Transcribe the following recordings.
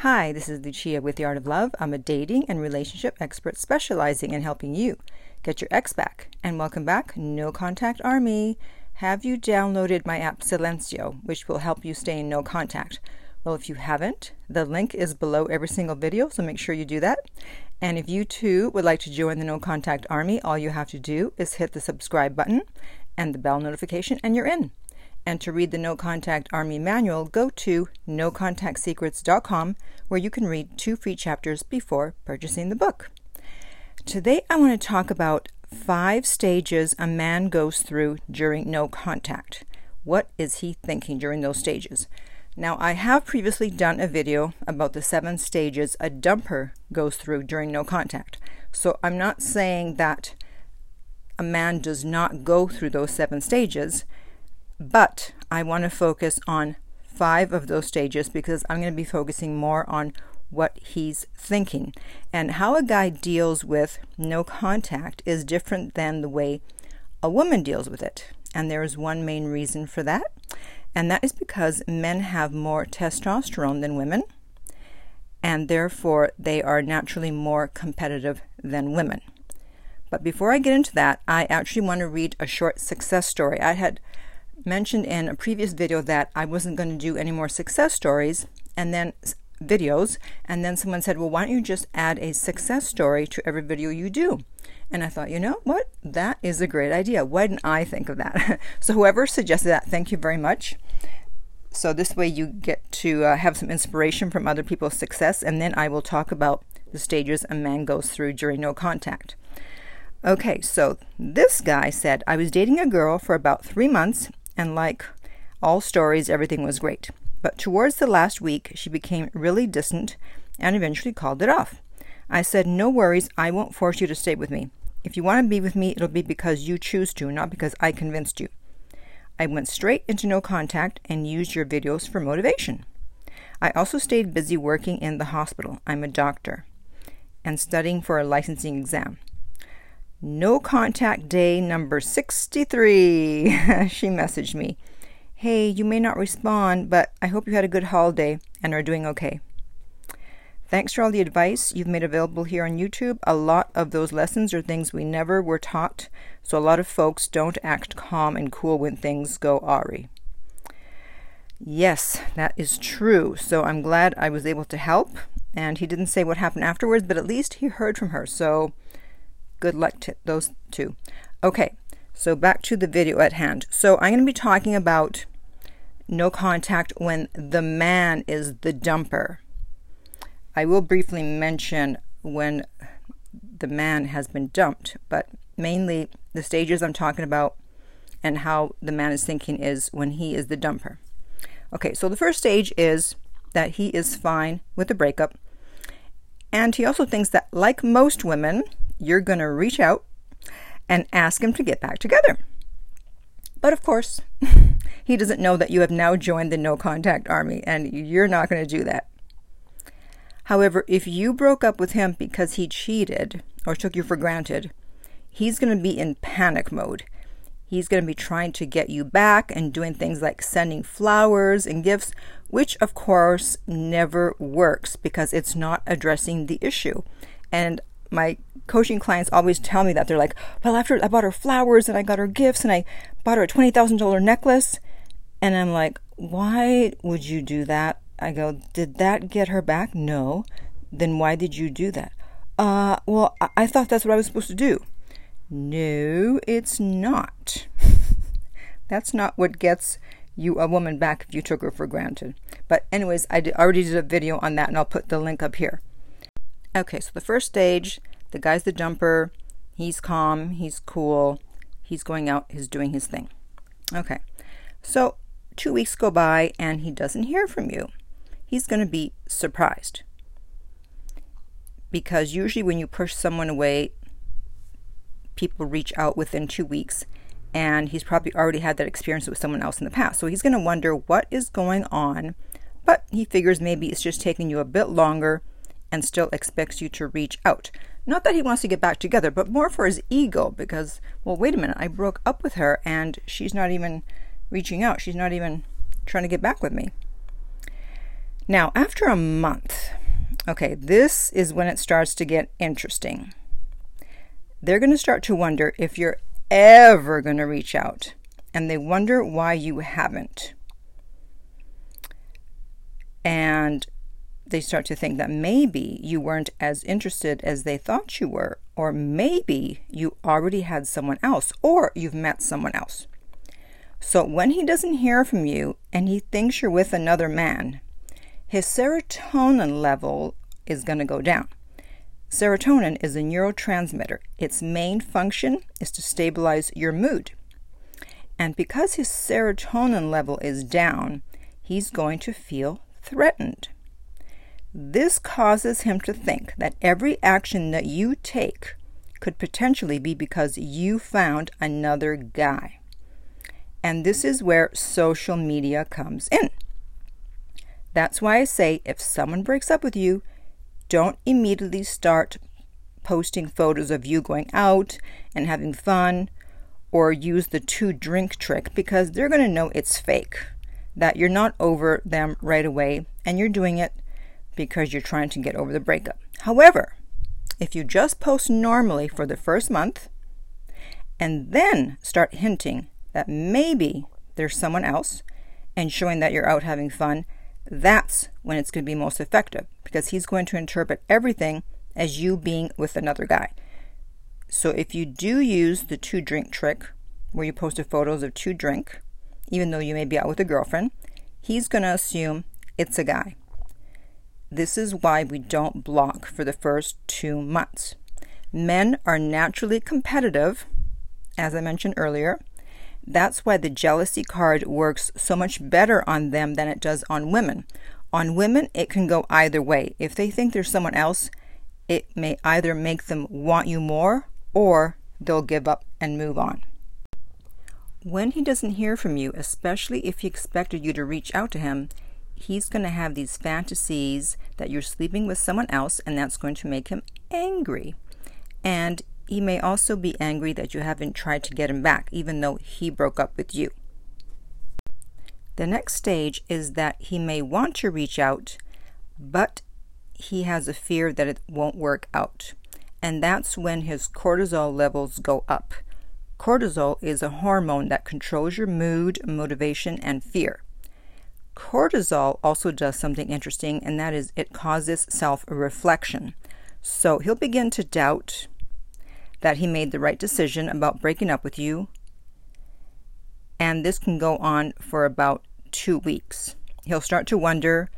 Hi, this is Lucia with The Art of Love. I'm a dating and relationship expert specializing in helping you get your ex back. And welcome back, No Contact Army. Have you downloaded my app Silencio, which will help you stay in no contact? Well, if you haven't, the link is below every single video, so make sure you do that. And if you too would like to join the No Contact Army, all you have to do is hit the subscribe button and the bell notification, and you're in. And to read the No Contact Army manual, go to nocontactsecrets.com where you can read two free chapters before purchasing the book. Today, I want to talk about five stages a man goes through during no contact. What is he thinking during those stages? Now, I have previously done a video about the seven stages a dumper goes through during no contact. So I'm not saying that a man does not go through those seven stages. But I want to focus on five of those stages because I'm going to be focusing more on what he's thinking. And how a guy deals with no contact is different than the way a woman deals with it. And there is one main reason for that, and that is because men have more testosterone than women, and therefore they are naturally more competitive than women. But before I get into that, I actually want to read a short success story. I had mentioned in a previous video that I wasn't going to do any more success stories and then videos. And then someone said, well, why don't you just add a success story to every video you do? And I thought, you know what? That is a great idea. Why didn't I think of that? so, whoever suggested that, thank you very much. So, this way you get to uh, have some inspiration from other people's success. And then I will talk about the stages a man goes through during no contact. Okay, so this guy said, I was dating a girl for about three months and like all stories, everything was great. But towards the last week, she became really distant and eventually called it off. I said, No worries, I won't force you to stay with me. If you want to be with me, it'll be because you choose to, not because I convinced you. I went straight into no contact and used your videos for motivation. I also stayed busy working in the hospital. I'm a doctor and studying for a licensing exam. No contact day number 63. she messaged me. Hey, you may not respond, but I hope you had a good holiday and are doing okay. Thanks for all the advice you've made available here on YouTube. A lot of those lessons are things we never were taught, so a lot of folks don't act calm and cool when things go awry. Yes, that is true. So I'm glad I was able to help. And he didn't say what happened afterwards, but at least he heard from her. So Good luck to those two. Okay, so back to the video at hand. So I'm going to be talking about no contact when the man is the dumper. I will briefly mention when the man has been dumped, but mainly the stages I'm talking about and how the man is thinking is when he is the dumper. Okay, so the first stage is that he is fine with the breakup. And he also thinks that, like most women, you're going to reach out and ask him to get back together. But of course, he doesn't know that you have now joined the no contact army and you're not going to do that. However, if you broke up with him because he cheated or took you for granted, he's going to be in panic mode. He's going to be trying to get you back and doing things like sending flowers and gifts, which of course never works because it's not addressing the issue. And my coaching clients always tell me that they're like, well, after I bought her flowers and I got her gifts and I bought her a $20,000 necklace. And I'm like, why would you do that? I go, did that get her back? No. Then why did you do that? Uh, well, I, I thought that's what I was supposed to do. No, it's not. that's not what gets you a woman back if you took her for granted. But anyways, I did, already did a video on that and I'll put the link up here. Okay, so the first stage, the guy's the dumper, He's calm. He's cool. He's going out. He's doing his thing. Okay. So two weeks go by and he doesn't hear from you. He's going to be surprised. Because usually when you push someone away, people reach out within two weeks. And he's probably already had that experience with someone else in the past. So he's going to wonder what is going on. But he figures maybe it's just taking you a bit longer and still expects you to reach out. Not that he wants to get back together, but more for his ego because, well, wait a minute, I broke up with her and she's not even reaching out. She's not even trying to get back with me. Now, after a month, okay, this is when it starts to get interesting. They're going to start to wonder if you're ever going to reach out, and they wonder why you haven't. And they start to think that maybe you weren't as interested as they thought you were, or maybe you already had someone else, or you've met someone else. So when he doesn't hear from you and he thinks you're with another man, his serotonin level is going to go down. Serotonin is a neurotransmitter. Its main function is to stabilize your mood. And because his serotonin level is down, he's going to feel threatened. This causes him to think that every action that you take could potentially be because you found another guy. And this is where social media comes in. That's why I say if someone breaks up with you, don't immediately start posting photos of you going out and having fun or use the two drink trick because they're going to know it's fake, that you're not over them right away and you're doing it because you're trying to get over the breakup. However, if you just post normally for the first month and then start hinting that maybe there's someone else and showing that you're out having fun, that's when it's going to be most effective because he's going to interpret everything as you being with another guy. So if you do use the two drink trick, where you posted photos of two drink, even though you may be out with a girlfriend, he's going to assume it's a guy. This is why we don't block for the first two months. Men are naturally competitive, as I mentioned earlier. That's why the jealousy card works so much better on them than it does on women. On women, it can go either way. If they think there's someone else, it may either make them want you more or they'll give up and move on. When he doesn't hear from you, especially if he expected you to reach out to him, he's going to have these fantasies that you're sleeping with someone else, and that's going to make him angry. And he may also be angry that you haven't tried to get him back, even though he broke up with you. The next stage is that he may want to reach out, but he has a fear that it won't work out. And that's when his cortisol levels go up. Cortisol is a hormone that controls your mood, motivation, and fear. Cortisol also does something interesting, and that is it causes self reflection. So he'll begin to doubt that he made the right decision about breaking up with you, and this can go on for about two weeks. He'll start to wonder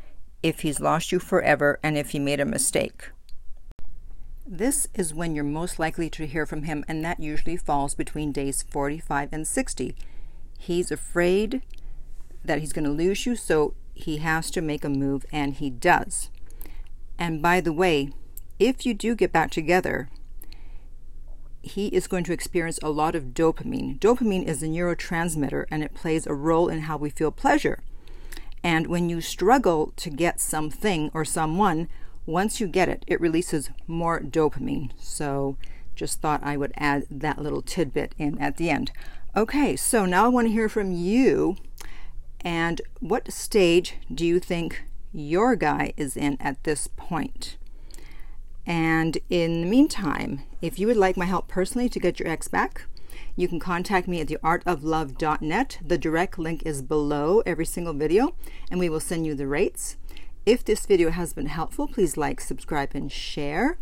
if he's lost you forever and if he made a mistake. This is when you're most likely to hear from him, and that usually falls between days 45 and 60. He's afraid that he's going to lose you, so he has to make a move, and he does. And by the way, if you do get back together, he is going to experience a lot of dopamine. Dopamine is a neurotransmitter and it plays a role in how we feel pleasure. And when you struggle to get something or someone, once you get it, it releases more dopamine. So just thought I would add that little tidbit in at the end. Okay, so now I want to hear from you and what stage do you think your guy is in at this point? And in the meantime, if you would like my help personally to get your ex back, you can contact me at theartoflove.net. The direct link is below every single video, and we will send you the rates. If this video has been helpful, please like, subscribe, and share.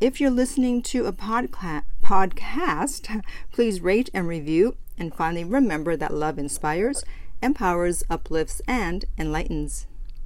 If you're listening to a podca- podcast, please rate and review. And finally, remember that love inspires empowers, uplifts, and enlightens.